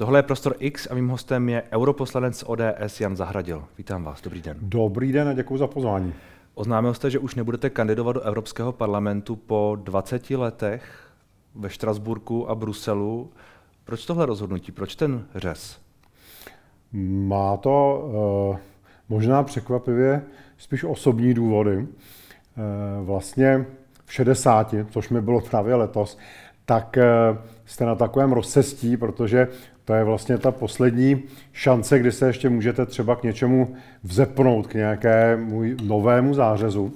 Tohle je Prostor X a mým hostem je europoslanec ODS Jan Zahradil. Vítám vás, dobrý den. Dobrý den a děkuji za pozvání. Oznámil jste, že už nebudete kandidovat do Evropského parlamentu po 20 letech ve Štrasburku a Bruselu. Proč tohle rozhodnutí? Proč ten řez? Má to uh, možná překvapivě spíš osobní důvody. Uh, vlastně v 60, což mi bylo právě letos, tak uh, jste na takovém rozcestí, protože to je vlastně ta poslední šance, kdy se ještě můžete třeba k něčemu vzepnout, k nějakému novému zářezu.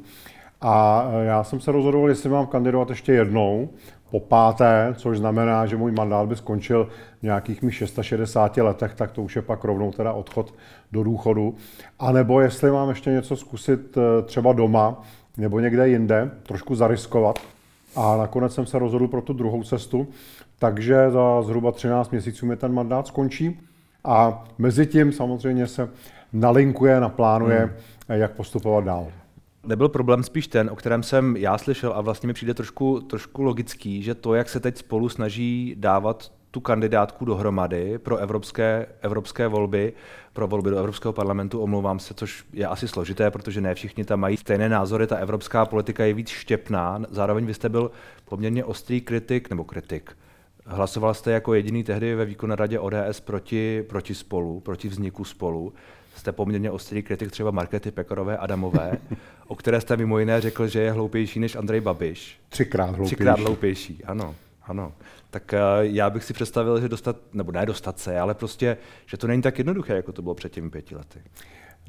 A já jsem se rozhodoval, jestli mám kandidovat ještě jednou, po páté, což znamená, že můj mandát by skončil v nějakých mi 660 letech, tak to už je pak rovnou teda odchod do důchodu. A nebo jestli mám ještě něco zkusit eh, třeba doma nebo někde jinde, trošku zariskovat. A nakonec jsem se rozhodl pro tu druhou cestu, takže za zhruba 13 měsíců mi ten mandát skončí. A mezi tím samozřejmě se nalinkuje, naplánuje, hmm. jak postupovat dál. Nebyl problém spíš ten, o kterém jsem já slyšel a vlastně mi přijde trošku, trošku logický, že to, jak se teď spolu snaží dávat tu kandidátku dohromady pro evropské, evropské volby, pro volby do Evropského parlamentu, omlouvám se, což je asi složité, protože ne všichni tam mají stejné názory, ta evropská politika je víc štěpná, zároveň vy jste byl poměrně ostrý kritik, nebo kritik, Hlasoval jste jako jediný tehdy ve výkonné radě ODS proti, proti spolu, proti vzniku spolu jste poměrně ostrý kritik třeba Markety Pekarové Adamové, o které jste mimo jiné řekl, že je hloupější než Andrej Babiš. Třikrát hloupější. Třikrát hloupější, ano. Ano, tak uh, já bych si představil, že dostat, nebo ne dostat se, ale prostě, že to není tak jednoduché, jako to bylo před těmi pěti lety.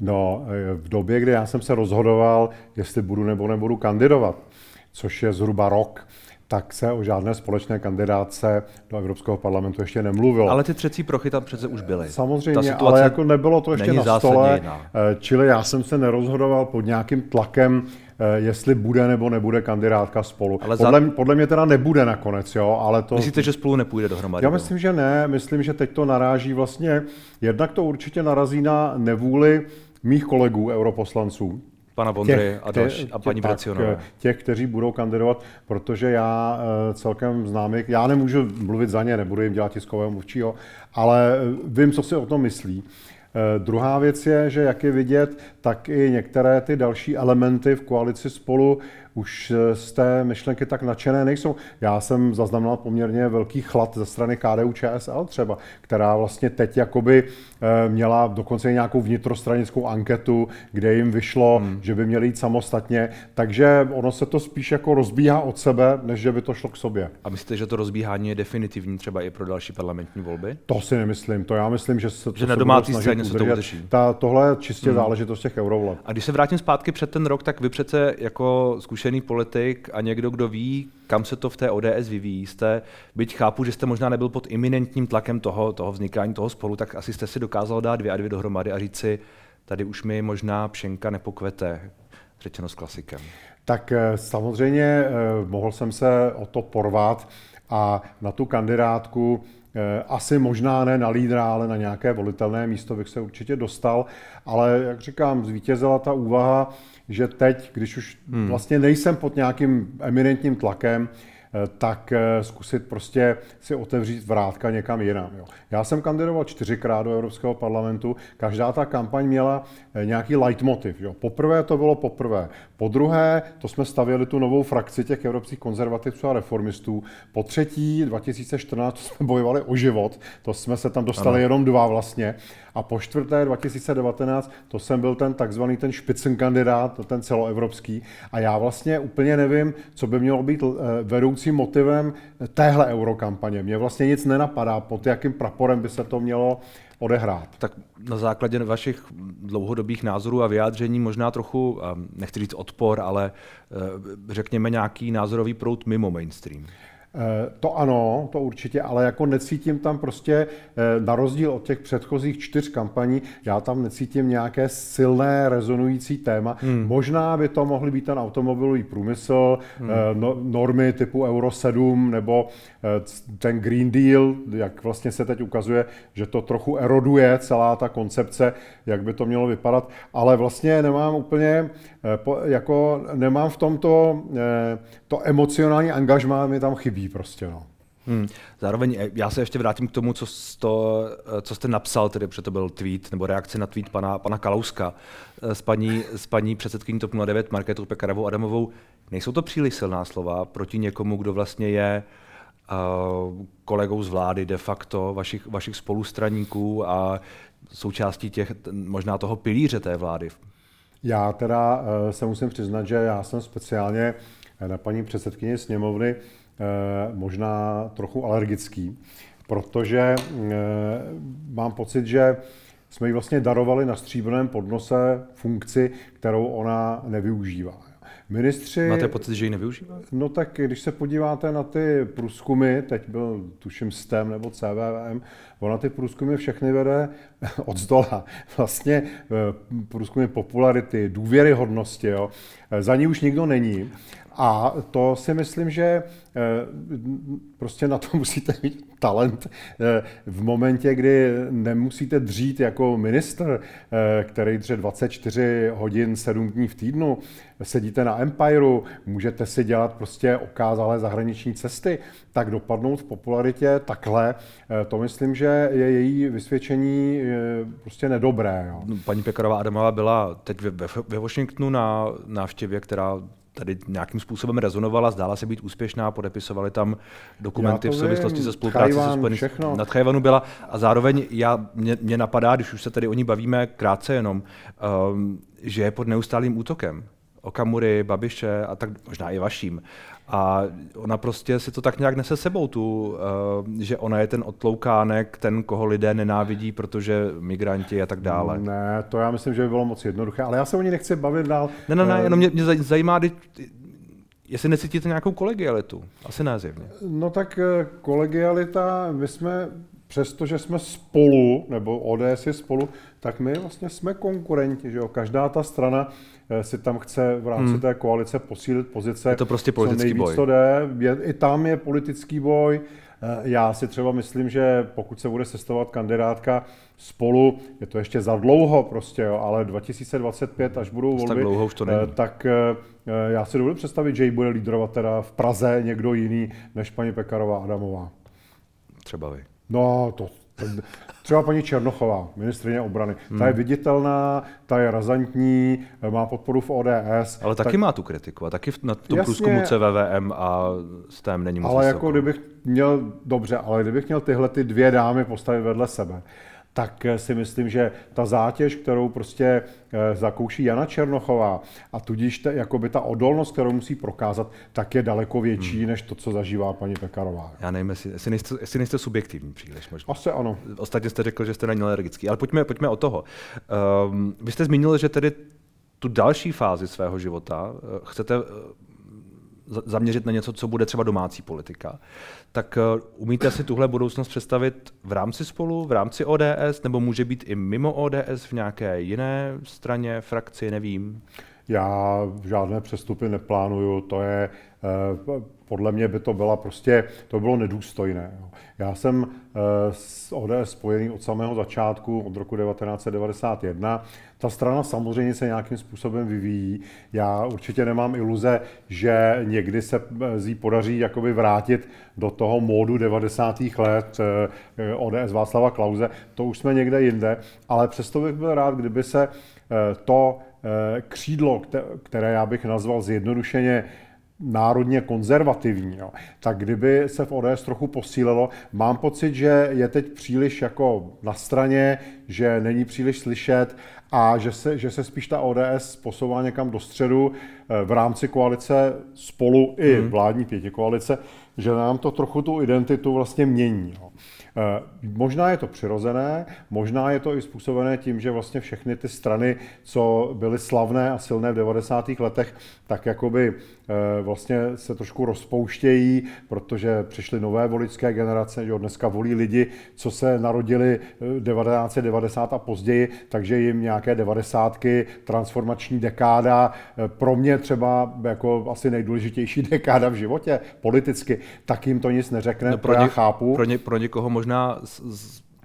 No, eh, v době, kdy já jsem se rozhodoval, jestli budu nebo nebudu kandidovat, což je zhruba rok, tak se o žádné společné kandidáce do Evropského parlamentu ještě nemluvilo. Ale ty třecí prochy tam přece už byly. Samozřejmě, ale jako nebylo to ještě na stole, jiná. Eh, čili já jsem se nerozhodoval pod nějakým tlakem, eh, jestli bude nebo nebude kandidátka spolu. Ale podle, za... podle mě teda nebude nakonec, jo, ale to... Myslíte, že spolu nepůjde dohromady? Já myslím, že ne. Myslím, že teď to naráží vlastně, jednak to určitě narazí na nevůli mých kolegů, europoslanců, pana Bondry a, další, a paní Bracionové. Těch, kteří budou kandidovat, protože já eh, celkem znám já nemůžu mluvit za ně, nebudu jim dělat tiskového mluvčího, ale eh, vím, co si o tom myslí. Eh, druhá věc je, že jak je vidět, tak i některé ty další elementy v koalici spolu už z té myšlenky tak nadšené nejsou. Já jsem zaznamenal poměrně velký chlad ze strany KDU ČSL třeba, která vlastně teď jakoby eh, měla dokonce nějakou vnitrostranickou anketu, kde jim vyšlo, hmm. že by měli jít samostatně, takže ono se to spíš jako rozbíhá od sebe, než že by to šlo k sobě. A myslíte, že to rozbíhání je definitivní třeba i pro další parlamentní volby? To si nemyslím, to já myslím, že se to že na domácí scéně se to udrží. Ta, tohle je čistě hmm. záležitost těch eurovoleb. A když se vrátím zpátky před ten rok, tak vy přece jako zkušený zkušený politik a někdo, kdo ví, kam se to v té ODS vyvíjí. Jste, byť chápu, že jste možná nebyl pod iminentním tlakem toho, toho vznikání toho spolu, tak asi jste si dokázal dát dvě a dvě dohromady a říct si, tady už mi možná pšenka nepokvete, řečeno s klasikem. Tak eh, samozřejmě eh, mohl jsem se o to porvat a na tu kandidátku eh, asi možná ne na lídra, ale na nějaké volitelné místo bych se určitě dostal, ale jak říkám, zvítězila ta úvaha, že teď, když už hmm. vlastně nejsem pod nějakým eminentním tlakem, tak eh, zkusit prostě si otevřít vrátka někam jinam. Jo. Já jsem kandidoval čtyřikrát do Evropského parlamentu, každá ta kampaň měla eh, nějaký leitmotiv. Jo. Poprvé to bylo poprvé. Po druhé, to jsme stavěli tu novou frakci těch evropských konzervativců a reformistů. Po třetí, 2014, jsme bojovali o život, to jsme se tam dostali ano. jenom dva vlastně. A po čtvrté, 2019, to jsem byl ten takzvaný ten špicen kandidát, ten celoevropský. A já vlastně úplně nevím, co by mělo být vedoucí vedoucím motivem téhle eurokampaně. Mně vlastně nic nenapadá, pod jakým praporem by se to mělo odehrát. Tak na základě vašich dlouhodobých názorů a vyjádření možná trochu, nechci říct odpor, ale eh, řekněme nějaký názorový prout mimo mainstream. Eh, to ano, to určitě, ale jako necítím tam prostě, eh, na rozdíl od těch předchozích čtyř kampaní, já tam necítím nějaké silné rezonující téma. Hmm. Možná by to mohly být ten automobilový průmysl, hmm. no, normy typu Euro 7 nebo ten Green Deal, jak vlastně se teď ukazuje, že to trochu eroduje celá ta koncepce, jak by to mělo vypadat, ale vlastně nemám úplně, jako nemám v tomto to emocionální angažmá mi tam chybí prostě, no. Hmm. Zároveň eh, já se ještě vrátím k tomu, co, to, eh, co jste napsal, tedy, protože to byl tweet nebo reakce na tweet pana, pana Kalouska eh, s paní, s paní předsedkyní TOP 09 Marketou Pekarovou Adamovou. Nejsou to příliš silná slova proti někomu, kdo vlastně je uh, kolegou z vlády de facto, vašich, vašich spolustraníků a součástí těch, možná toho pilíře té vlády? Já teda se musím přiznat, že já jsem speciálně na paní předsedkyni sněmovny Eh, možná trochu alergický, protože eh, mám pocit, že jsme jí vlastně darovali na stříbrném podnose funkci, kterou ona nevyužívá. Ministři... Máte pocit, že ji nevyužívá? No tak když se podíváte na ty průzkumy, teď byl tuším STEM nebo CVM, ona ty průzkumy všechny vede od zdola. Vlastně eh, průzkumy popularity, důvěryhodnosti, jo. za ní už nikdo není. A to si myslím, že eh, prostě na to musíte mít talent eh, v momentě, kdy nemusíte dřít jako minister, eh, který dře 24 hodin 7 dní v týdnu, sedíte na Empireu, můžete si dělat prostě okázalé zahraniční cesty, tak dopadnout v popularitě takhle, to myslím, že je její vysvědčení prostě nedobré. Jo. Paní Pekarová Adamová byla teď ve, ve Washingtonu na návštěvě, která tady nějakým způsobem rezonovala, zdála se být úspěšná, podepisovali tam dokumenty v souvislosti se spoluprácí se Spojenými Na Tchajvanu byla a zároveň já, mě, mě napadá, když už se tady o ní bavíme krátce jenom, um, že je pod neustálým útokem. Okamury, Babiše a tak možná i vaším. A ona prostě si to tak nějak nese sebou, tu, uh, že ona je ten otloukánek, ten, koho lidé nenávidí, protože migranti a tak dále. Ne, to já myslím, že by bylo moc jednoduché, ale já se o ní nechci bavit dál. Ne, ne, ne, jenom mě, mě zajímá, jestli necítíte nějakou kolegialitu. Asi ne zjevně. No tak eh, kolegialita, my jsme přestože jsme spolu, nebo ODS je spolu, tak my vlastně jsme konkurenti, že jo? Každá ta strana eh, si tam chce v rámci hmm. té koalice posílit pozice. Je to prostě politický boj. To jde. Je, I tam je politický boj. Eh, já si třeba myslím, že pokud se bude sestavovat kandidátka spolu, je to ještě za dlouho prostě, jo, ale 2025, až budou volby, tak, dlouho už to není. Eh, tak já si dovolím představit, že ji bude lídrovat teda v Praze někdo jiný než paní Pekarová Adamová. Třeba vy. No, to, Třeba paní Černochová, ministrině obrany. Hmm. Ta je hmm. viditelná, ta je razantní, má podporu v ODS. Ale taky tak... má tu kritiku a taky na tom Jasně, průzkumu CVVM a STEM není moc Ale vysoko. jako kdybych měl, dobře, ale kdybych měl tyhle ty dvě dámy postavit vedle sebe, tak eh, si myslím, že ta zátěž, kterou prostě eh, zakouší Jana Černochová a tudíž ta, jakoby ta odolnost, kterou musí prokázat, tak je daleko větší, hmm. než to, co zažívá paní Pekarová. Já nevím, jestli, jestli, nejste, jestli nejste subjektivní příliš možná. Asi ano. Ostatně jste řekl, že jste na ní alergický, ale pojďme, pojďme o toho. Um, vy jste zmínil, že tedy tu další fázi svého života eh, chcete zaměřit na něco, co bude třeba domácí politika. Tak eh, umíte si tuhle budoucnost představit v rámci spolu, v rámci ODS, nebo může být i mimo ODS v nějaké jiné straně, frakci, nevím? Já žádné přestupy neplánuju, to je, eh, podle mě by to byla prostě, to bylo nedůstojné. Já jsem eh, s ODS spojený od samého začátku, od roku 1991. Ta strana samozřejmě se nějakým způsobem vyvíjí. Já určitě nemám iluze, že někdy se eh, z podaří jakoby vrátit do toho módu 90. let ODS Václava Klauze. To už jsme někde jinde, ale přesto bych byl rád, kdyby se to Eh, křídlo, které já bych nazval zjednodušeně národně konzervativní, jo. tak kdyby se v ODS trochu posílilo, mám pocit, že je teď příliš jako na straně, že není příliš slyšet a že se, že se spíš ta ODS posouvá někam do středu eh, v rámci koalice spolu i mhm. vládní pěti koalice, že nám to trochu tu identitu vlastně mění. Jo. Eh, možná je to přirozené, možná je to i způsobené tím, že vlastně všechny ty strany, co byly slavné a silné v 90. letech, tak jakoby eh, vlastně se trošku rozpouštějí, protože přišly nové voličské generace, že dneska volí lidi, co se narodili 1990 eh, a později, takže jim nějaké devadesátky, transformační dekáda, pro mě třeba jako asi nejdůležitější dekáda v životě politicky, tak jim to nic neřekne, no pro ně, já chápu. Pro, ně, pro někoho možná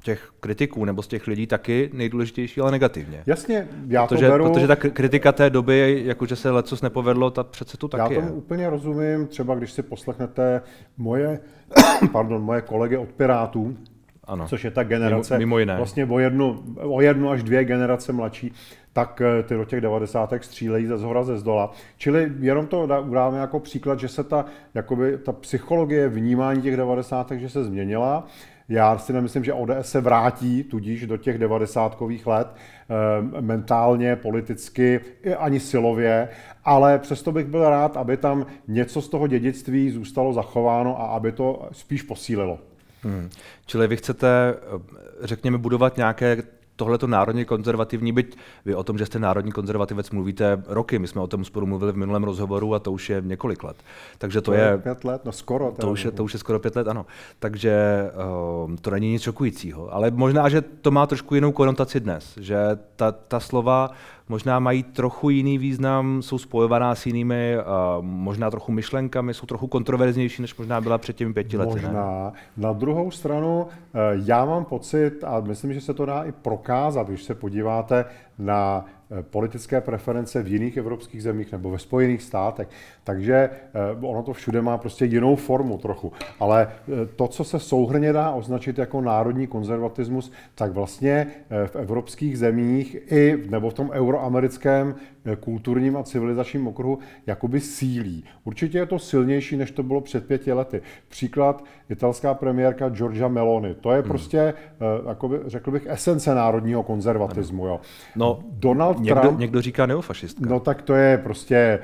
těch kritiků nebo z těch lidí taky nejdůležitější, ale negativně. Jasně, já protože, to beru... Protože ta kritika té doby, jakože se lecos nepovedlo, ta přece tu taky Já tomu je. úplně rozumím, třeba když si poslechnete moje, pardon, moje kolegy od Pirátů, ano. což je ta generace mimo, mimo jiné. vlastně o jednu, o jednu až dvě generace mladší, tak eh, ty do těch 90. střílejí ze zhora, ze zdola. Čili jenom to udáme jako příklad, že se ta, jakoby, ta psychologie vnímání těch 90. že se změnila. Já si nemyslím, že ODS se vrátí tudíž do těch 90. let e, mentálně, politicky, ani silově, ale přesto bych byl rád, aby tam něco z toho dědictví zůstalo zachováno a aby to spíš posílilo. Hmm. Čili vy chcete, eh, řekněme, budovat nějaké tohleto národně konzervativní, byť vy o tom, že jste národní konzervativec, mluvíte roky. My jsme o tom spolu mluvili v minulém rozhovoru a to už je několik let. Takže to, to je, pět let, no skoro. To už, je, to už je skoro pět let, ano. Takže uh, to není nic šokujícího. Ale možná, že to má trošku jinou konotaci dnes, že ta, ta slova možná mají trochu jiný význam, jsou spojovaná s jinými, možná trochu myšlenkami, jsou trochu kontroverznější, než možná byla před těmi pěti lety. Možná. Ne? Na druhou stranu, uh, já mám pocit, a myslím, že se to dá i prokázat, když se podíváte na Eh, politické preference v jiných evropských zemích nebo ve Spojených státech. Takže eh, ono to všude má prostě jinou formu trochu. Ale eh, to, co se souhrně dá označit jako národní konzervatismus, tak vlastně v evropských zemích i nebo v tom euroamerickém kulturním a civilizačním okruhu jakoby sílí. Určitě je to silnější, než to bylo před pěti lety. Příklad italská premiérka Giorgia Meloni. To je hmm. prostě, jakoby, řekl bych, esence národního konzervatismu. Jo. No, Donald někdo, Trump... Někdo říká neofašistka. No tak to je prostě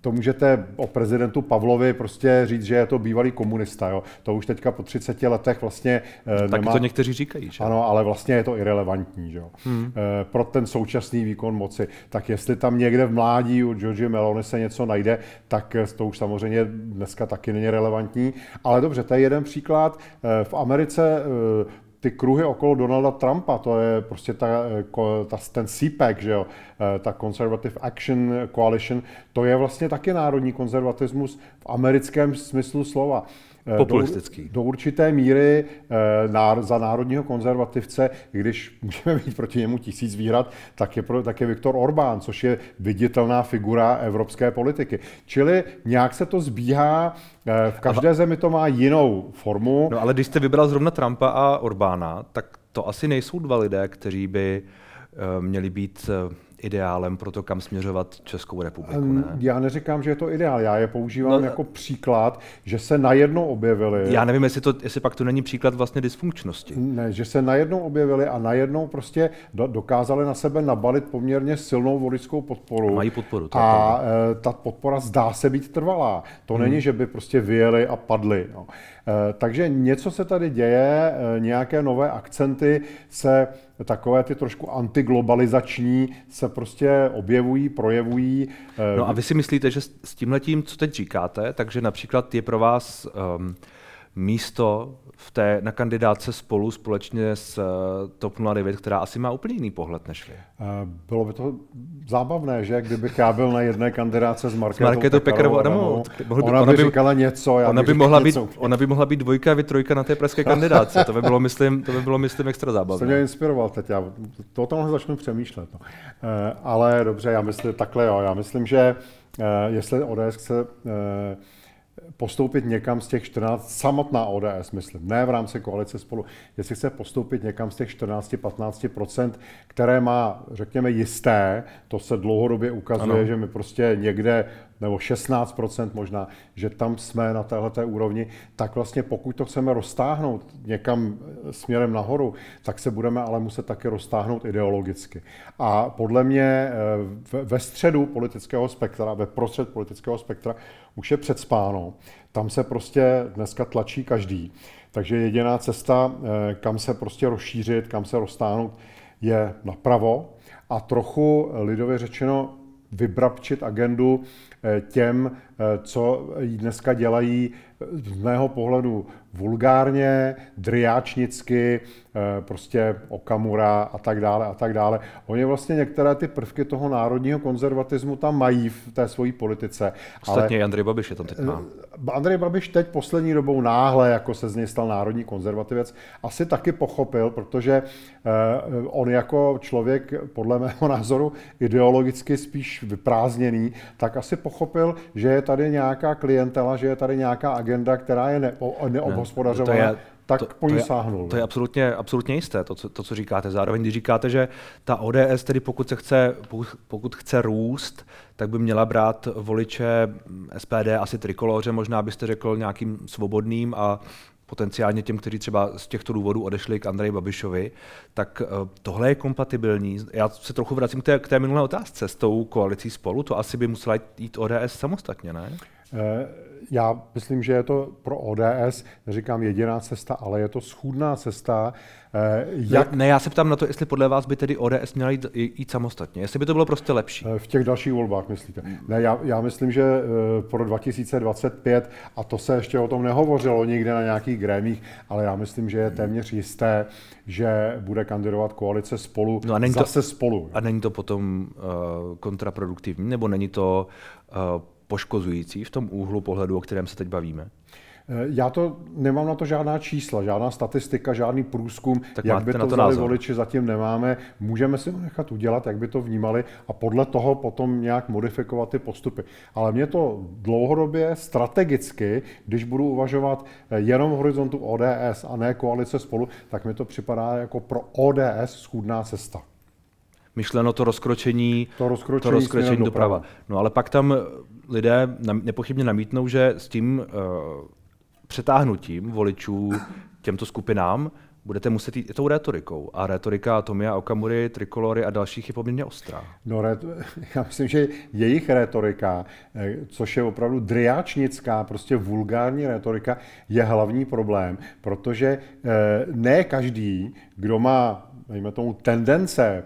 to můžete o prezidentu Pavlovi prostě říct, že je to bývalý komunista. Jo. To už teďka po 30 letech vlastně no, Tak nemá... to někteří říkají. Že? Ano, ale vlastně je to irrelevantní že? Hmm. E, pro ten současný výkon moci. Tak jestli tam někde v mládí u George Meloni se něco najde, tak to už samozřejmě dneska taky není relevantní. Ale dobře, to je jeden příklad. V Americe ty kruhy okolo Donalda Trumpa, to je prostě ta, ta, ten CPAC, že jo, eh, ta Conservative Action Coalition, to je vlastně taky národní konzervatismus v americkém smyslu slova. Eh, Populistický. Do, do určité míry e, za národního konzervativce, když můžeme mít proti němu tisíc výhrad, tak je, pro, tak je Viktor Orbán, což je viditelná figura evropské politiky. Čili nějak se to zbíhá, e, v každé a... zemi to má jinou formu. No ale když jste vybral zrovna Trumpa a Orbána, tak to asi nejsou dva lidé, kteří by měli být ideálem pro to, kam směřovat Českou republiku, ne? Já neříkám, že je to ideál, já je používám no, jako příklad, že se najednou objevili. Já nevím, jestli, to, jestli pak to není příklad vlastně dysfunkčnosti. Ne, že se najednou objevili a najednou prostě do, dokázali na sebe nabalit poměrně silnou voličskou podporu. Mají podporu. To a e, ta podpora zdá se být trvalá. To hmm. není, že by prostě vyjeli a padli. No. E, takže něco se tady děje, e, nějaké nové akcenty se takové ty trošku antiglobalizační se prostě objevují, projevují. No a vy si myslíte, že s tímhletím, co teď říkáte, takže například je pro vás um, místo v té, na kandidáce spolu společně s uh, TOP 09, která asi má úplně jiný pohled než vy. Uh, bylo by to zábavné, že kdybych já byl na jedné kandidáce s Marketou, s Marketou Pekarovou Adamovou. Ona by, by říkala něco, já ona by, mohla být, ona by mohla být dvojka a vy trojka na té pražské kandidáce. To by bylo, myslím, to by bylo, myslím extra zábavné. To mě inspiroval teď, já to o tomhle začnu přemýšlet. No. Uh, ale dobře, já myslím takhle, jo, já myslím, že uh, jestli ODS chce uh, postoupit někam z těch 14, samotná ODS, myslím, ne v rámci koalice spolu, jestli chce postoupit někam z těch 14-15%, které má, řekněme, jisté, to se dlouhodobě ukazuje, ano. že my prostě někde nebo 16% možná, že tam jsme na této úrovni, tak vlastně pokud to chceme roztáhnout někam eh, směrem nahoru, tak se budeme ale muset taky roztáhnout ideologicky. A podle mě eh, ve středu politického spektra, ve prostřed politického spektra už je předspáno. Tam se prostě dneska tlačí každý. Takže jediná cesta, eh, kam se prostě rozšířit, kam se roztáhnout, je napravo a trochu lidově řečeno vybrabčit agendu těm, co dneska dělají z mého pohledu vulgárně, driáčnicky, eh, prostě Okamura a tak dále a tak dále. Oni vlastně některé ty prvky toho národního konzervatismu tam mají v té své politice. Ostatně ale, Andrej Babiš je tam teď má. Eh, Andrej Babiš teď poslední dobou náhle, jako se z něj stal národní konzervativec, asi taky pochopil, protože uh, on jako člověk, podle mého názoru, ideologicky spíš vyprázdněný, tak asi pochopil, že je tady nějaká klientela, že je tady nějaká agenda, která je neobhospodařovaná, ne, tak to, po ní to sáhnul. To je absolutně, absolutně jisté, to co, to, co říkáte. Zároveň, když říkáte, že ta ODS, tedy pokud, se chce, pokud, pokud chce růst, tak by měla brát voliče SPD, asi trikoloře, možná byste řekl nějakým svobodným a potenciálně těm, kteří třeba z těchto důvodů odešli k Andreji Babišovi, tak eh, tohle je kompatibilní. Já se trochu vracím k té, k té minulé otázce s tou koalicí spolu, to asi by musela jít ODS samostatně, ne? Eh, já myslím, že je to pro ODS, neříkám jediná cesta, ale je to schůdná cesta. Eh, jak... Ne, ne, já se ptám na to, jestli podle vás by tedy ODS měla jít, jít samostatně, jestli by to bylo prostě lepší. Eh, v těch dalších volbách, myslíte? Ne, já, já myslím, že pro 2025, a to se ještě o tom nehovořilo nikde na nějakých grémích, ale já myslím, že je téměř jisté, že bude kandidovat koalice spolu, no a není zase to, spolu. A není to potom uh, kontraproduktivní, nebo není to uh, poškozující v tom úhlu pohledu, o kterém se teď bavíme? Eh, já to nemám na to žádná čísla, žádná statistika, žádný průzkum, tak jak by to, to vzali voliči, zatím nemáme. Můžeme si to nechat udělat, jak by to vnímali a podle toho potom nějak modifikovat ty postupy. Ale mě to dlouhodobě, strategicky, když budu uvažovat eh, jenom v horizontu ODS a ne koalice spolu, tak mi to připadá jako pro ODS schůdná cesta myšleno to rozkročení, to rozkročení, to rozkročení doprava. doprava. No ale pak tam lidé nepochybně namítnou, že s tím uh, přetáhnutím voličů těmto skupinám budete muset jít i tou retorikou. A retorika Tomia Okamury, Trikolory a dalších je poměrně ostrá. No, já myslím, že jejich retorika, eh, což je opravdu driáčnická, prostě vulgární retorika, je hlavní problém, protože eh, ne každý, kdo má, dejme tomu, tendence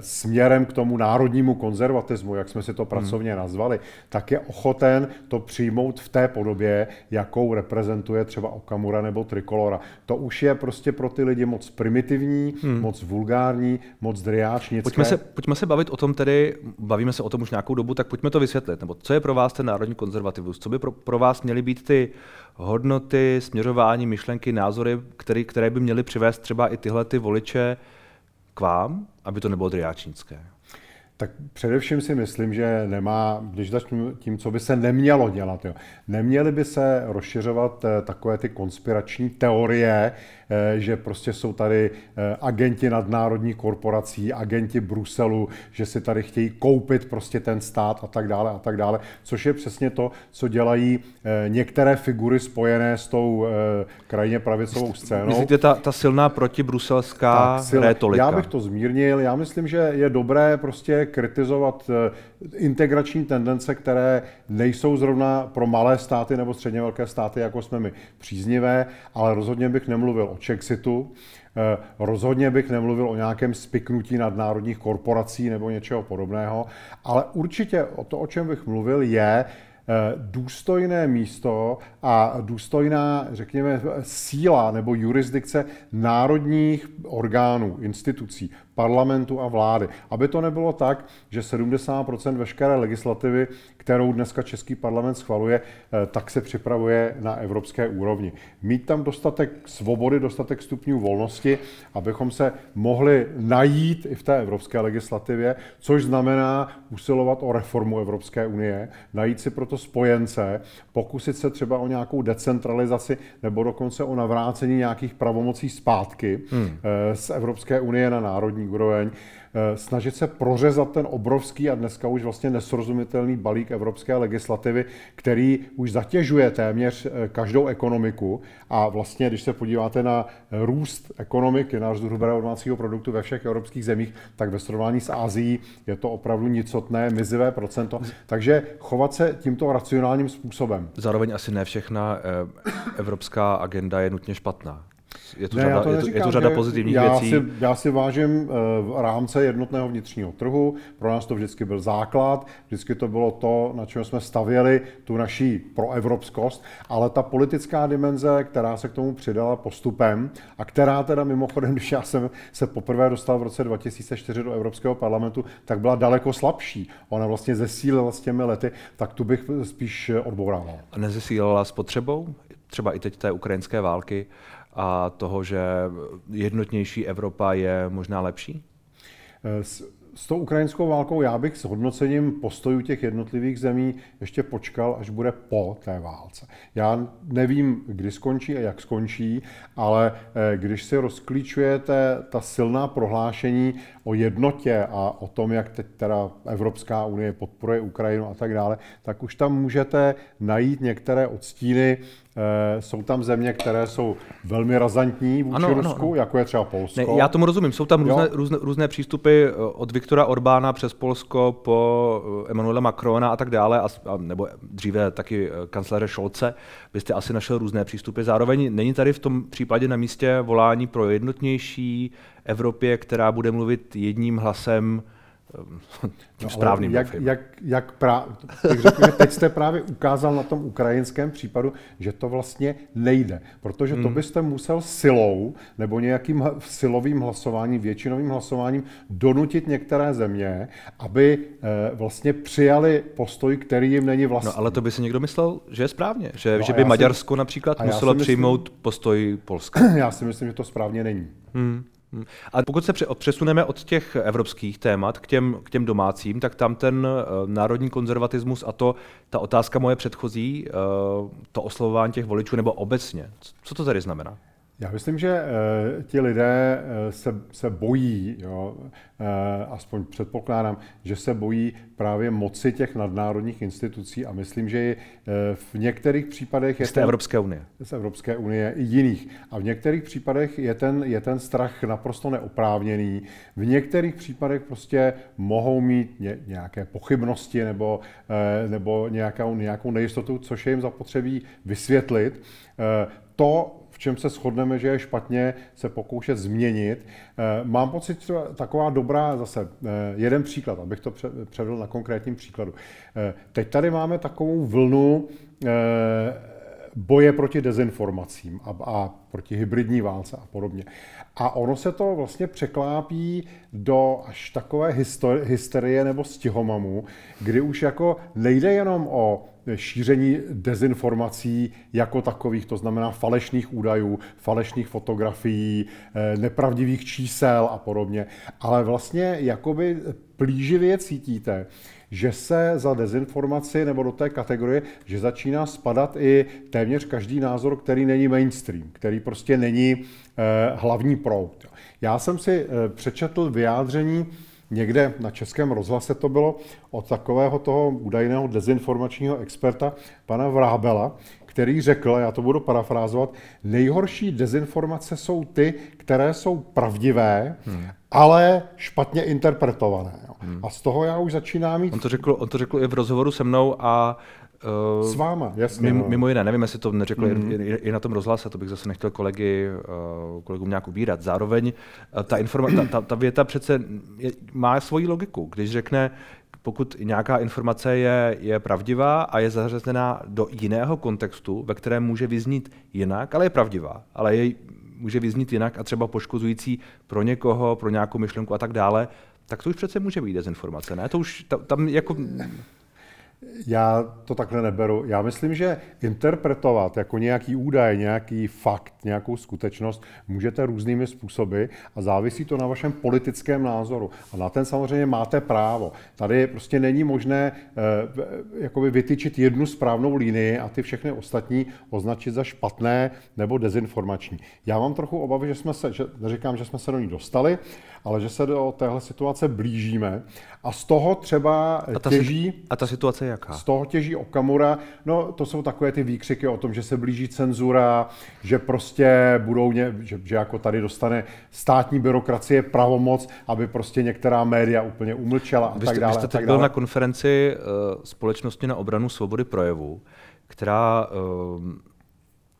směrem k tomu národnímu konzervatismu, jak jsme si to pracovně hmm. nazvali, tak je ochoten to přijmout v té podobě, jakou reprezentuje třeba Okamura nebo Trikolora. To už je prostě pro ty lidi moc primitivní, hmm. moc vulgární, moc driáčnické. Pojďme se, pojďme se bavit o tom tedy, bavíme se o tom už nějakou dobu, tak pojďme to vysvětlit. Nebo co je pro vás ten národní konzervatismus? Co by pro, pro vás měly být ty hodnoty, směřování, myšlenky, názory, které, které by měly přivést třeba i tyhle ty voliče k vám, aby to nebylo driáčnické? Tak především si myslím, že nemá, když začnu tím, co by se nemělo dělat. Jo. Neměly by se rozšiřovat eh, takové ty konspirační teorie, Eh, že prostě jsou tady eh, agenti nadnárodních korporací, agenti Bruselu, že si tady chtějí koupit prostě ten stát a tak dále a tak dále, což je přesně to, co dělají některé figury spojené s tou krajně pravicovou scénou. Myslíte ta, ta silná protibruselská tak, retorika? Já bych to zmírnil. Já myslím, že je dobré prostě kritizovat integrační tendence, které nejsou zrovna pro malé státy nebo středně velké státy, jako jsme my, příznivé, ale rozhodně bych nemluvil o Chexitu. Eh, rozhodně bych nemluvil o nějakém spiknutí nadnárodních korporací nebo něčeho podobného, ale určitě o to, o čem bych mluvil, je Eh, důstojné místo a důstojná, řekněme, síla nebo jurisdikce národních orgánů, institucí, parlamentu a vlády. Aby to nebylo tak, že 70% veškeré legislativy, kterou dneska Český parlament schvaluje, eh, tak se připravuje na evropské úrovni. Mít tam dostatek svobody, dostatek stupňů volnosti, abychom se mohli najít i v té evropské legislativě, což znamená usilovat o reformu Evropské unie, najít si proto spojence, pokusit se třeba o nějakou decentralizaci nebo dokonce o navrácení nějakých pravomocí zpátky hmm. Eh, z Evropské unie na národní úroveň. Eh, snažit se prořezat ten obrovský a dneska už vlastně nesrozumitelný balík evropské legislativy, který už zatěžuje téměř eh, každou ekonomiku a vlastně, když se podíváte na růst ekonomiky, náš hrubého domácího produktu ve všech evropských zemích, tak ve srovnání s Ázií je to opravdu nicotné, mizivé procento. Takže chovat se tímto racionálním způsobem. Zároveň asi ne všechna eh, evropská agenda je nutně špatná. Je tu, ne, řada, je tu, je tu řada pozitivních já věcí. Si, já si vážím v rámce jednotného vnitřního trhu. Pro nás to vždycky byl základ, vždycky to bylo to, na čem jsme stavěli tu naší proevropskost, ale ta politická dimenze, která se k tomu přidala postupem a která teda mimochodem, když já jsem se poprvé dostal v roce 2004 do Evropského parlamentu, tak byla daleko slabší. Ona vlastně zesílila s těmi lety, tak tu bych spíš odbourával. A nezesílila s potřebou? Třeba i teď té ukrajinské války a toho, že jednotnější Evropa je možná lepší? S s tou ukrajinskou válkou já bych s hodnocením postojů těch jednotlivých zemí ještě počkal, až bude po té válce. Já nevím, kdy skončí a jak skončí, ale eh, když si rozklíčujete ta silná prohlášení o jednotě a o tom, jak teď teda Evropská unie podporuje Ukrajinu a tak dále, tak už tam můžete najít některé odstíny Eh, jsou tam země, které jsou velmi razantní vůči ano, Rusku, ano, jako je třeba Polsko. Ne, já tomu rozumím. Jsou tam různé, různé, různé přístupy eh, od Viktora Orbána přes Polsko po eh, Emanuela Macrona a tak dále, a, nebo dříve taky kancléře Scholze. Vy jste asi našel různé přístupy. Zároveň není tady v tom případě na místě volání pro jednotnější Evropě, která bude mluvit jedním hlasem no, správným jak, jak, jak pra, tak řekl, teď jste právě ukázal na tom ukrajinském případu, že to vlastně nejde, protože to hmm. byste musel silou nebo nějakým silovým hlasováním, většinovým hlasováním donutit některé země, aby eh, vlastně přijali postoj, který jim není vlastní. No ale to by si někdo myslel, že je správně, že, no, že by Maďarsko si, například muselo myslím, přijmout postoj Polska. Já si myslím, že to správně není. Hmm. Hmm. A pokud se přesuneme od těch evropských témat k těm, k těm domácím, tak tam ten uh, národní konzervatismus a to, ta otázka moje předchozí, uh, to oslovování těch voličů nebo obecně, co to tady znamená? Já myslím, že uh, ti lidé uh, se, se bojí, jo, uh, aspoň předpokládám, že se bojí právě moci těch nadnárodních institucí a myslím, že uh, v některých případech je z té ten, Evropské unie. Z Evropské unie i jiných. A v některých případech je ten, je ten strach naprosto neoprávněný. V některých případech prostě mohou mít ně, nějaké pochybnosti nebo, uh, nebo nějakou, nějakou nejistotu, což je jim zapotřebí vysvětlit. Uh, to v čem se shodneme, že je špatně, se pokoušet změnit. Eh, mám pocit, že taková dobrá, zase eh, jeden příklad, abych to převedl na konkrétním příkladu. Eh, teď tady máme takovou vlnu boje proti dezinformacím a, a proti hybridní válce a podobně. A ono se to vlastně překlápí do až takové hysterie nebo stihomamu, kdy už jako nejde jenom o šíření dezinformací jako takových, to znamená falešných údajů, falešných fotografií, eh, nepravdivých čísel a podobně. Ale vlastně jakoby plíživě cítíte, že se za dezinformaci nebo do té kategorie, že začíná spadat i téměř každý názor, který není mainstream, který prostě není eh, hlavní proud. Já jsem si eh, přečetl vyjádření někde na českém rozhlase to bylo od takového toho údajného dezinformačního experta, pana Vrábela, který řekl, já to budu parafrázovat, nejhorší dezinformace jsou ty, které jsou pravdivé, hmm. ale špatně interpretované. Hmm. A z toho já už začínám mít... On to řekl, on to řekl i v rozhovoru se mnou a Uh, S váma, jasně. Mimo, no. mimo jiné, nevím, jestli to neřekl mm. i, i na tom rozhlase, to bych zase nechtěl kolegy, uh, kolegům nějak ubírat. Zároveň uh, ta, informa- ta, ta, ta věta přece je, má svoji logiku. Když řekne, pokud nějaká informace je, je pravdivá a je zařazená do jiného kontextu, ve kterém může vyznít jinak, ale je pravdivá, ale je, může vyznít jinak a třeba poškozující pro někoho, pro nějakou myšlenku a tak dále, tak to už přece může být dezinformace, ne? To už tam, tam jako... Já to takhle neberu. Já myslím, že interpretovat jako nějaký údaj, nějaký fakt, nějakou skutečnost můžete různými způsoby a závisí to na vašem politickém názoru. A na ten samozřejmě máte právo. Tady prostě není možné eh, jakoby vytyčit jednu správnou linii a ty všechny ostatní označit za špatné nebo dezinformační. Já mám trochu obavy, že jsme se, že, neříkám, že jsme se do ní dostali, ale že se do téhle situace blížíme a z toho třeba a ta těží... A ta situace je jaká? Z toho těží Okamura. No, to jsou takové ty výkřiky o tom, že se blíží cenzura, že prostě budou, ně, že, že jako tady dostane státní byrokracie pravomoc, aby prostě některá média úplně umlčela a vy jste, tak dále. Vy jste teď byl na konferenci uh, Společnosti na obranu svobody projevu, která uh,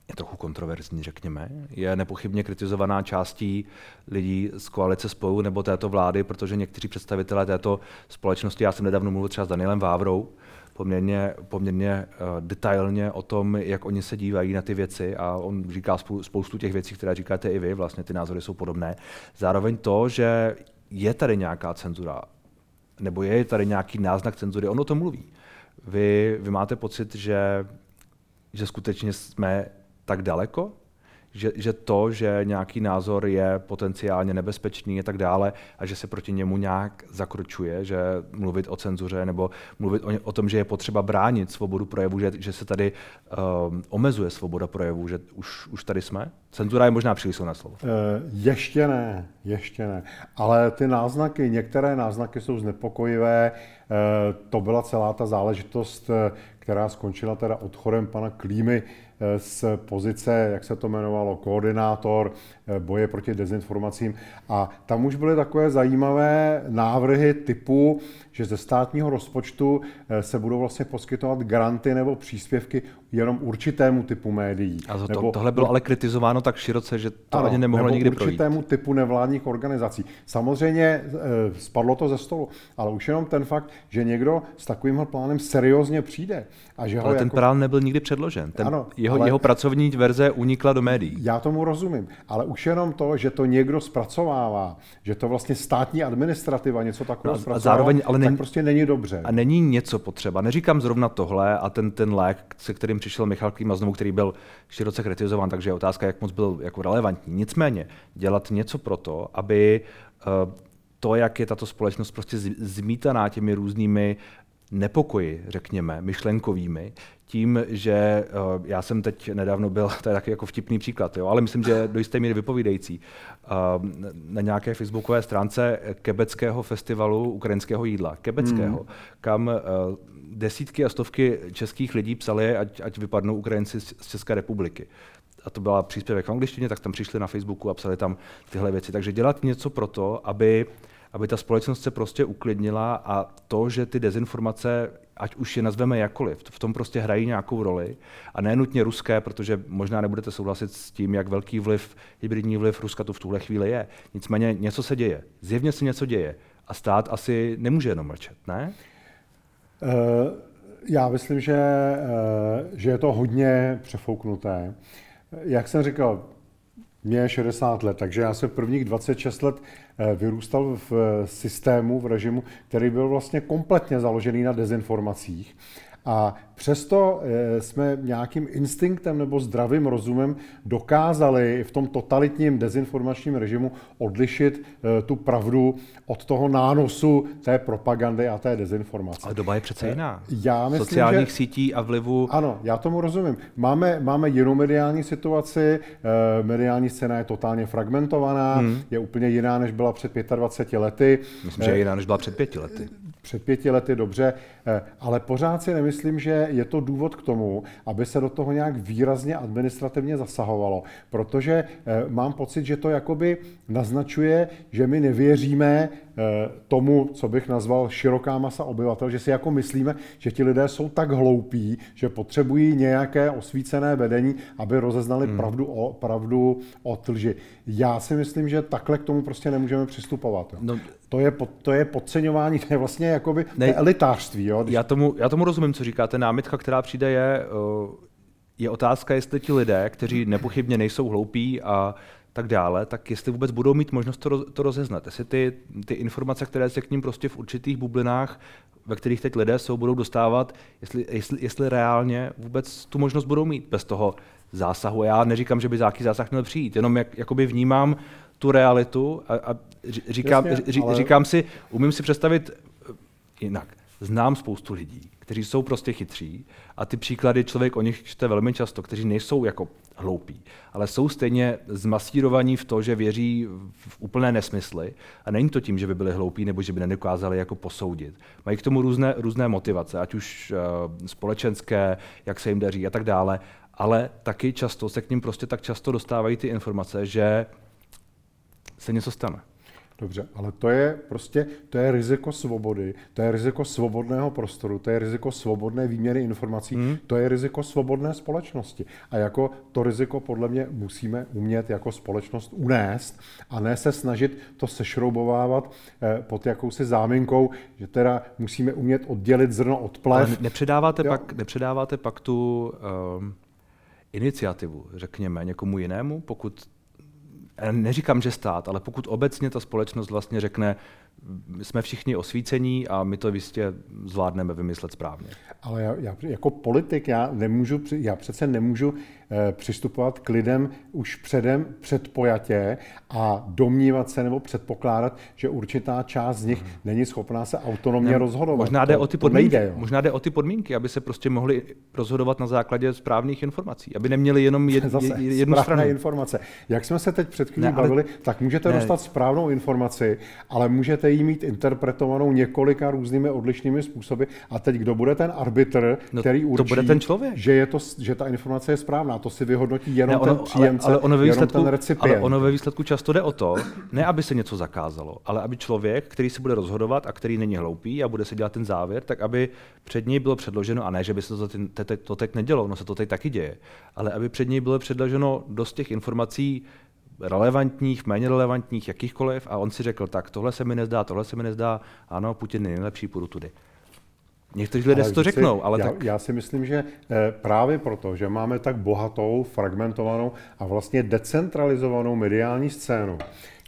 je trochu kontroverzní, řekněme. Je nepochybně kritizovaná částí lidí z koalice spolu nebo této vlády, protože někteří představitelé této společnosti, já jsem nedávno mluvil třeba s Danielem Vávrou, poměrně, poměrně uh, detailně o tom, jak oni se dívají na ty věci a on říká spoustu těch věcí, které říkáte i vy, vlastně ty názory jsou podobné. Zároveň to, že je tady nějaká cenzura, nebo je tady nějaký náznak cenzury, on o tom mluví. Vy, vy máte pocit, že, že skutečně jsme tak daleko, že, že to, že nějaký názor je potenciálně nebezpečný a tak dále a že se proti němu nějak zakročuje, že mluvit o cenzuře nebo mluvit o, o tom, že je potřeba bránit svobodu projevu, že, že se tady um, omezuje svoboda projevu, že už, už tady jsme? Cenzura je možná příliš silné slovo. E, ještě ne, ještě ne. Ale ty náznaky, některé náznaky jsou znepokojivé. E, to byla celá ta záležitost, eh, která skončila teda odchodem pana Klímy z pozice, jak se to jmenovalo, koordinátor eh, boje proti dezinformacím. A tam už byly takové zajímavé návrhy typu, že ze státního rozpočtu eh, se budou vlastně poskytovat granty nebo příspěvky jenom určitému typu médií. A to, nebo, tohle bylo ale kritizováno tak široce, že to ano, ani nemohlo nikdy určitému projít. typu nevládních organizací. Samozřejmě e, spadlo to ze stolu, ale už jenom ten fakt, že někdo s takovýmhle plánem seriózně přijde. A že ale ho ten jako... plán nebyl nikdy předložen. Ten, ano, jeho, ale... jeho pracovní verze unikla do médií. Já tomu rozumím, ale už jenom to, že to někdo zpracovává, že to vlastně státní administrativa něco takového no, zpracovává, zároveň, ale není, tak prostě není dobře. A není něco potřeba. Neříkám zrovna tohle a ten, ten lék, se kterým přišel Michal Klíma znovu, který byl široce kritizován, takže je otázka, jak moc byl jako relevantní. Nicméně dělat něco pro to, aby uh, to, jak je tato společnost prostě zmítaná těmi různými nepokoji, řekněme, myšlenkovými, tím, že uh, já jsem teď nedávno byl, to je taky jako vtipný příklad, jo, ale myslím, že do jisté míry vypovídající, uh, na nějaké facebookové stránce Kebeckého festivalu ukrajinského jídla, Kebeckého, mm. kam uh, desítky a stovky českých lidí psali, ať, ať vypadnou Ukrajinci z, z České republiky. A to byla příspěvek v angličtině, tak tam přišli na Facebooku a psali tam tyhle věci. Takže dělat něco pro to, aby aby ta společnost se prostě uklidnila a to, že ty dezinformace, ať už je nazveme jakkoliv, v tom prostě hrají nějakou roli a ne nutně ruské, protože možná nebudete souhlasit s tím, jak velký vliv, hybridní vliv Ruska tu v tuhle chvíli je. Nicméně něco se děje, zjevně se něco děje a stát asi nemůže jenom mlčet, ne? Uh, já myslím, že, uh, že je to hodně přefouknuté. Jak jsem říkal, mě je 60 let, takže já jsem prvních 26 let eh, vyrůstal v systému, v režimu, který byl vlastně kompletně založený na dezinformacích. A přesto eh, jsme nějakým instinktem nebo zdravým rozumem dokázali v tom totalitním dezinformačním režimu odlišit eh, tu pravdu od toho nánosu té propagandy a té dezinformace. Ale doba je přece jiná. Já myslím, Sociálních že... sítí a vlivu. Ano, já tomu rozumím. Máme, máme jinou mediální situaci, mediální scéna je totálně fragmentovaná, hmm. je úplně jiná, než byla před 25 lety. Myslím, že je jiná, než byla před pěti lety před pěti lety dobře, eh, ale pořád si nemyslím, že je to důvod k tomu, aby se do toho nějak výrazně administrativně zasahovalo, protože eh, mám pocit, že to jakoby naznačuje, že my nevěříme Eh, tomu, co bych nazval široká masa obyvatel, že si jako myslíme, že ti lidé jsou tak hloupí, že potřebují nějaké osvícené vedení, aby rozeznali hmm. pravdu, o, pravdu od lži. Já si myslím, že takhle k tomu prostě nemůžeme přistupovat. Jo. No, to je, pod, to je podceňování, to je vlastně jakoby ne, elitářství. Jo? Já, tomu, já tomu rozumím, co říkáte. Námitka, která přijde, je, eh, je otázka, jestli ti lidé, kteří nepochybně nejsou hloupí a tak dále, tak jestli vůbec budou mít možnost to, to rozeznat. Jestli ty, ty informace, které se k ním prostě v určitých bublinách, ve kterých teď lidé jsou, budou dostávat, jestli, jestli, jestli reálně vůbec tu možnost budou mít bez toho zásahu. Já neříkám, že by nějaký zásah měl přijít, jenom jak, jakoby vnímám tu realitu a, a říkám, Jasně, ří, ale... říkám si, umím si představit eh, jinak. Znám spoustu lidí, kteří jsou prostě chytří a ty příklady člověk o nich čte velmi často, kteří nejsou jako hloupí, ale jsou stejně zmasírovaní v to, že věří v úplné nesmysly a není to tím, že by byli hloupí nebo že by nedokázali jako posoudit. Mají k tomu různé, různé motivace, ať už uh, společenské, jak se jim daří a tak dále, ale taky často se k ním prostě tak často dostávají ty informace, že se něco stane. Dobře, ale to je prostě, to je riziko svobody, to je riziko svobodného prostoru, to je riziko svobodné výměny informací, hmm. to je riziko svobodné společnosti. A jako to riziko podle mě musíme umět jako společnost unést a ne se snažit to sešroubovávat eh, pod jakousi záminkou, že teda musíme umět oddělit zrno od plev. Ale nepředáváte, pak, nepředáváte pak tu um, iniciativu, řekněme, někomu jinému, pokud neříkám, že stát, ale pokud obecně ta společnost vlastně řekne, jsme všichni osvícení a my to jistě zvládneme vymyslet správně. Ale já, já jako politik, já, nemůžu, já přece nemůžu Eh, přistupovat k lidem už předem předpojatě a domnívat se nebo předpokládat, že určitá část z nich hmm. není schopná se autonomně ne, rozhodovat. Možná jde, to, o ty podmínky, nejde, možná jde o ty podmínky, aby se prostě mohli rozhodovat na základě správných informací, aby neměli jenom jed, Zase, jednu stranu. informace. Jak jsme se teď před chvílí bavili, tak můžete ne. dostat správnou informaci, ale můžete ji mít interpretovanou několika různými odlišnými způsoby. A teď kdo bude ten arbitr, no, který určí, to bude ten člověk. Že, je to, že ta informace je správná? to si vyhodnotí jenom ne, ono, ten příjemce, ale, ale ono ve výsledku, ten recipient. Ale ono ve výsledku často jde o to, ne aby se něco zakázalo, ale aby člověk, který se bude rozhodovat a který není hloupý a bude se dělat ten závěr, tak aby před něj bylo předloženo, a ne, že by se to, to teď nedělo, no se to teď taky děje, ale aby před něj bylo předloženo dost těch informací, relevantních, méně relevantních, jakýchkoliv, a on si řekl, tak tohle se mi nezdá, tohle se mi nezdá, ano, Putin je nejlepší, půjdu tudy. Někteří lidé si to řeknou, ale já, tak... Já si myslím, že eh, právě proto, že máme tak bohatou, fragmentovanou a vlastně decentralizovanou mediální scénu,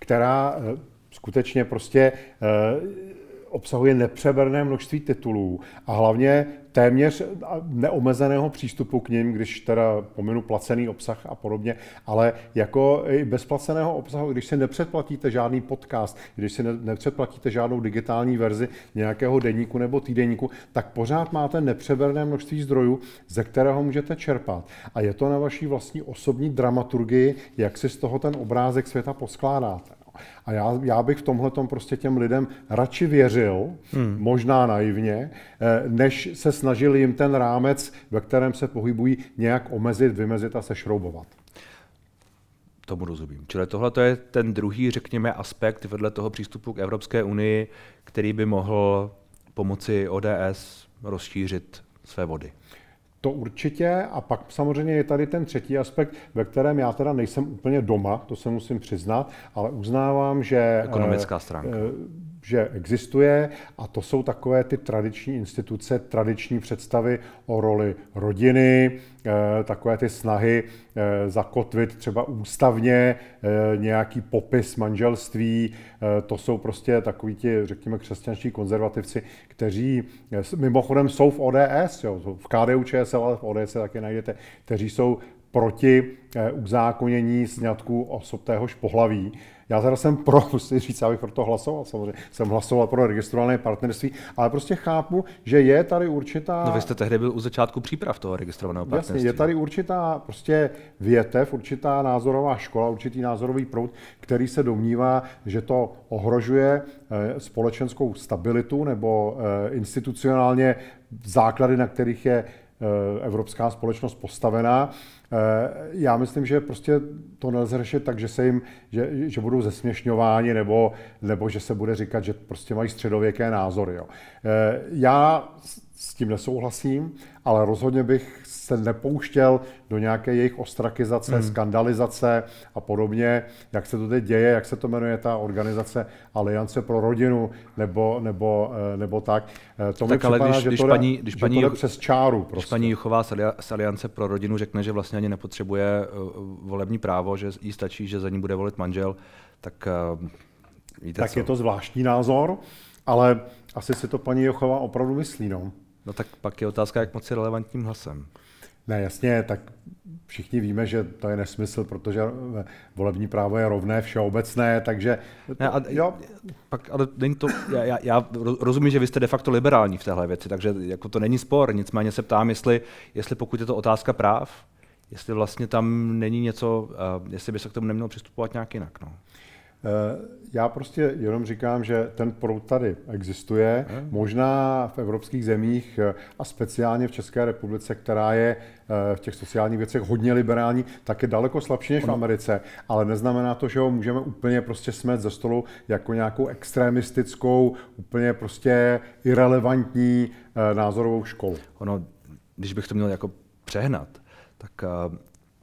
která eh, skutečně prostě eh, obsahuje nepřeberné množství titulů a hlavně téměř neomezeného přístupu k ním, když teda pominu placený obsah a podobně, ale jako i bezplaceného obsahu, když si nepředplatíte žádný podcast, když si nepředplatíte žádnou digitální verzi nějakého deníku nebo týdeníku, tak pořád máte nepřeberné množství zdrojů, ze kterého můžete čerpat. A je to na vaší vlastní osobní dramaturgii, jak si z toho ten obrázek světa poskládáte. A já, já bych v tomhle prostě těm lidem radši věřil, hmm. možná naivně, eh, než se snažil jim ten rámec, ve kterém se pohybují, nějak omezit, vymezit a sešroubovat. Tomu rozumím. Čili tohle je ten druhý, řekněme, aspekt vedle toho přístupu k Evropské unii, který by mohl pomoci ODS rozšířit své vody. To určitě. A pak samozřejmě je tady ten třetí aspekt, ve kterém já teda nejsem úplně doma, to se musím přiznat, ale uznávám, že... Ekonomická eh, stránka. Eh, že existuje a to jsou takové ty tradiční instituce, tradiční představy o roli rodiny, eh, takové ty snahy zakotvit třeba ústavně nějaký popis manželství. To jsou prostě takoví ti, řekněme, křesťanští konzervativci, kteří mimochodem jsou v ODS, jo, v KDU ČSL, ale v ODS taky najdete, kteří jsou proti uzákonění sňatku osob téhož pohlaví. Já teda jsem pro, musím říct, abych pro to hlasoval, samozřejmě. Jsem hlasoval pro registrované partnerství, ale prostě chápu, že je tady určitá... No vy jste tehdy byl u začátku příprav toho registrovaného partnerství. Jasně, je tady určitá prostě větev, určitá názorová škola, určitý názorový proud, který se domnívá, že to ohrožuje eh, společenskou stabilitu nebo eh, institucionálně základy, na kterých je eh, evropská společnost postavená já myslím, že prostě to nelze řešit tak, že se jim, že, že budou zesměšňováni nebo, nebo že se bude říkat, že prostě mají středověké názory. Jo. Eh, já s tím nesouhlasím, ale rozhodně bych se nepouštěl do nějaké jejich ostrakizace, hmm. skandalizace a podobně, jak se to teď děje, jak se to jmenuje ta organizace Aliance pro rodinu nebo, nebo, eh, nebo tak. Eh, to tak mi připadá, když, že když to paní, když že paní, to přes čáru. Prostě. Když paní Juchová z Aliance pro rodinu řekne, že vlastně ani nepotřebuje eh, volební právo, že jí stačí, že za ní bude volit manžel, tak víte Tak co? je to zvláštní názor, ale asi si to paní Jochová opravdu myslí. No. No tak pak je otázka, jak moc je relevantním hlasem. Ne, jasně, tak všichni víme, že to je nesmysl, protože volební právo je rovné, všeobecné, takže... Ne, a, jo. Pak, ale není to, já, já, já rozumím, že vy jste de facto liberální v téhle věci, takže jako to není spor, nicméně se ptám, jestli, jestli pokud je to otázka práv, jestli vlastně tam není něco, uh, jestli by se k tomu nemělo přistupovat nějak jinak. No. Já prostě jenom říkám, že ten proud tady existuje. Hmm. Možná v evropských zemích a speciálně v České republice, která je v těch sociálních věcech hodně liberální, tak je daleko slabší než v Americe. Ale neznamená to, že ho můžeme úplně prostě smet ze stolu jako nějakou extremistickou, úplně prostě irrelevantní názorovou školu. Ono, když bych to měl jako přehnat, tak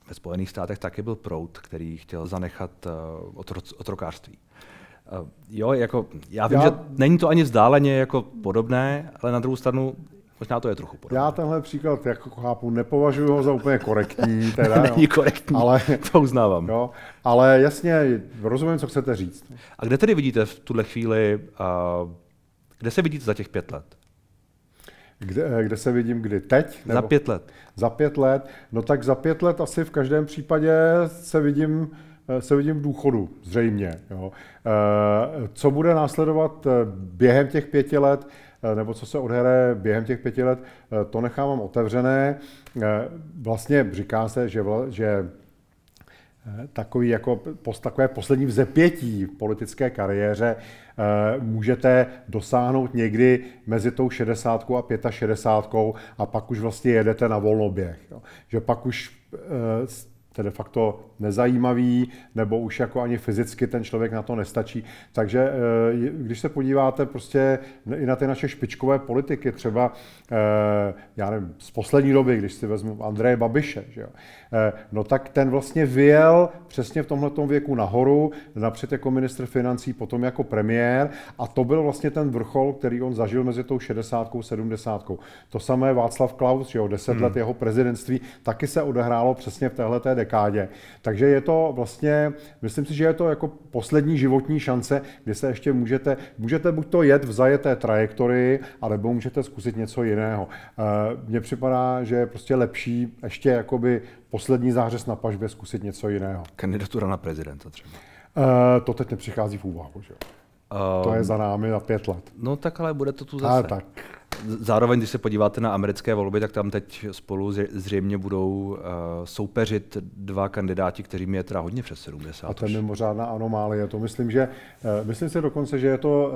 ve Spojených státech taky byl proud, který chtěl zanechat uh, otrokářství. Uh, jo, jako, já vím, já... že není to ani vzdáleně jako podobné, ale na druhou stranu možná to je trochu podobné. Já tenhle příklad jako chápu, nepovažuji ho za úplně korektní. Teda, není jo. korektní, ale, to uznávám. Jo, ale jasně, rozumím, co chcete říct. A kde tedy vidíte v tuhle chvíli, uh, kde se vidíte za těch pět let? Kde, eh, kde se vidím kdy? Teď? Nebo? Za pět let. Za pět let. No tak za pět let asi v každém případě se vidím, eh, se vidím v důchodu, zřejmě. Jo. Eh, co bude následovat během těch pěti let, nebo co se odhraje během těch pěti let, to nechávám otevřené. Vlastně říká se, že, že takový jako takové poslední vzepětí v politické kariéře eh, můžete dosáhnout někdy mezi tou 60 a 65 a pak už vlastně jedete na volnoběh. Že pak už eh, to de facto nezajímavý, nebo už jako ani fyzicky ten člověk na to nestačí. Takže eh, když se podíváte prostě i na ty naše špičkové politiky, třeba eh, já nevím, z poslední doby, když si vezmu Andreje Babiše, že jo, eh, no tak ten vlastně vyjel přesně v tomhle věku nahoru, napřed jako ministr financí, potom jako premiér a to byl vlastně ten vrchol, který on zažil mezi tou 60 a 70. To samé Václav Klaus, že jo, 10 hmm. let jeho prezidentství taky se odehrálo přesně v téhle dekádě. Takže je to vlastně, myslím si, že je to jako poslední životní šance, kdy se ještě můžete, můžete buď to jet v zajeté trajektorii, anebo můžete zkusit něco jiného. Eh, mně připadá, že je prostě lepší ještě jakoby poslední zářez na pažbě zkusit něco jiného. Kandidatura na prezidenta třeba. Uh, to teď nepřichází v úvahu, že? Um, to je za námi na pět let. No tak ale bude to tu zase. Ale tak. Zároveň, když se podíváte na americké volby, tak tam teď spolu zřejmě budou uh, soupeřit dva kandidáti, kteří je teda hodně přes 70. A to je mimořádná anomálie. To myslím, že, uh, myslím si dokonce, že je to,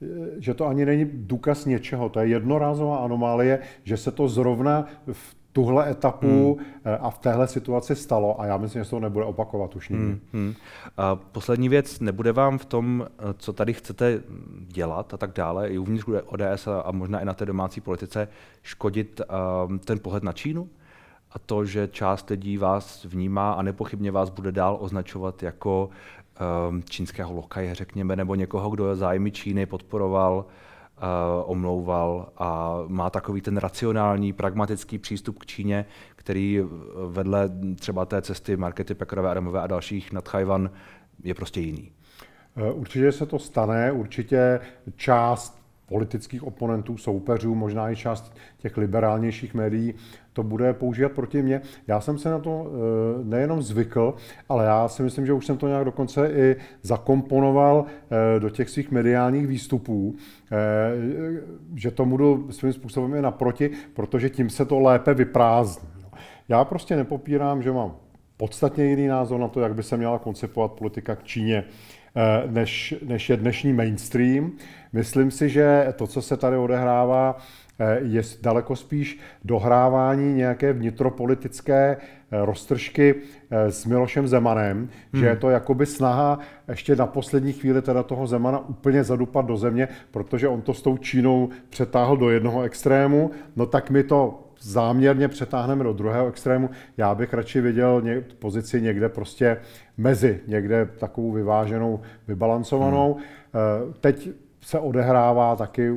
uh, že to ani není důkaz něčeho. To je jednorázová anomálie, že se to zrovna v tuhle etapu hmm. Eh, a v téhle situaci stalo a já myslím, že se to nebude opakovat už nikdy. Hmm. Hmm. A poslední věc, nebude vám v tom, eh, co tady chcete dělat a tak dále, i uvnitř ODS a, a možná i na té domácí politice, škodit um, ten pohled na Čínu? A to, že část lidí vás vnímá a nepochybně vás bude dál označovat jako um, čínského lokaje, řekněme, nebo někoho, kdo zájmy Číny podporoval uh, omlouval a má takový ten racionální, pragmatický přístup k Číně, který vedle třeba té cesty Markety Pekrové, Adamové a dalších nad Chajvan je prostě jiný. Eh, určitě se to stane, určitě část politických oponentů, soupeřů, možná i část těch liberálnějších médií to bude používat proti mně. Já jsem se na to eh, nejenom zvykl, ale já si myslím, že už jsem to nějak dokonce i zakomponoval eh, do těch svých mediálních výstupů, eh, že to budu svým způsobem i naproti, protože tím se to lépe vyprázdní. Já prostě nepopírám, že mám podstatně jiný názor na to, jak by se měla koncipovat politika k Číně, než, než je dnešní mainstream. Myslím si, že to, co se tady odehrává, Eh, je daleko spíš dohrávání nějaké vnitropolitické eh, roztržky eh, s Milošem Zemanem, hmm. že je to jakoby snaha ještě na poslední chvíli teda toho Zemana úplně zadupat do země, protože on to s tou Čínou přetáhl do jednoho extrému, no tak my to záměrně přetáhneme do druhého extrému. Já bych radši viděl ně, pozici někde prostě mezi, někde takovou vyváženou, vybalancovanou. Hmm. Teď se odehrává taky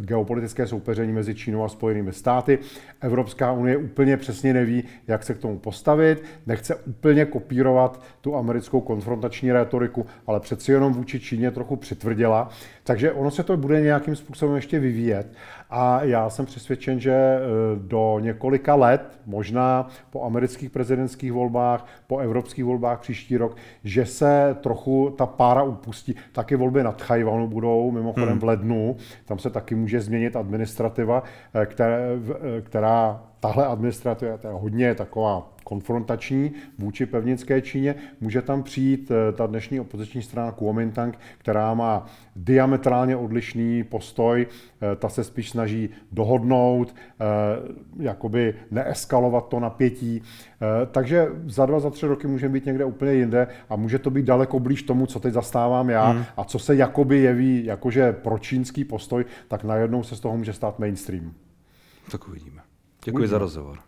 geopolitické soupeření mezi Čínou a Spojenými státy. Evropská unie úplně přesně neví, jak se k tomu postavit, nechce úplně kopírovat tu americkou konfrontační rétoriku, ale přeci jenom vůči Číně trochu přitvrdila. Takže ono se to bude nějakým způsobem ještě vyvíjet. A já jsem přesvědčen, že e, do několika let, možná po amerických prezidentských volbách, po evropských volbách příští rok, že se trochu ta pára upustí. Taky volby nad Chajvanu budou, mimochodem hmm. v lednu. Tam se taky může změnit administrativa, e, která, e, která tahle administrativa je hodně taková konfrontační vůči pevnické Číně. Může tam přijít eh, ta dnešní opoziční strana Kuomintang, která má diametrálně odlišný postoj, eh, ta se spíš snaží dohodnout, eh, jakoby neeskalovat to napětí. Takže za dva, za tři roky můžeme být někde úplně jinde a může to být daleko blíž tomu, co teď zastávám já hmm. a co se jakoby jeví jakože pro čínský postoj, tak najednou se z toho může stát mainstream. Tak uvidíme. Děkuji uvidíme. za rozhovor.